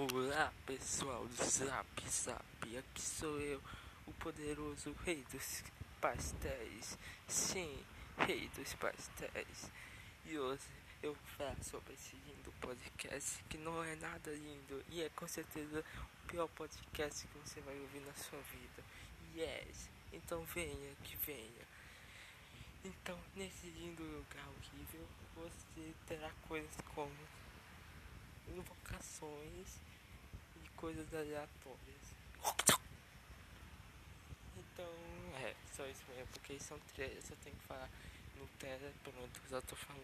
Olá pessoal do Zap Zap, aqui sou eu, o poderoso rei dos pastéis. Sim, rei dos pastéis. E hoje eu falar sobre esse lindo podcast que não é nada lindo e é com certeza o pior podcast que você vai ouvir na sua vida. Yes, então venha que venha. Então, nesse lindo lugar horrível, você terá coisas como invocações e coisas aleatórias. Então, é, só isso mesmo, porque são três, eu tenho que falar no tele, pronto, já tô falando.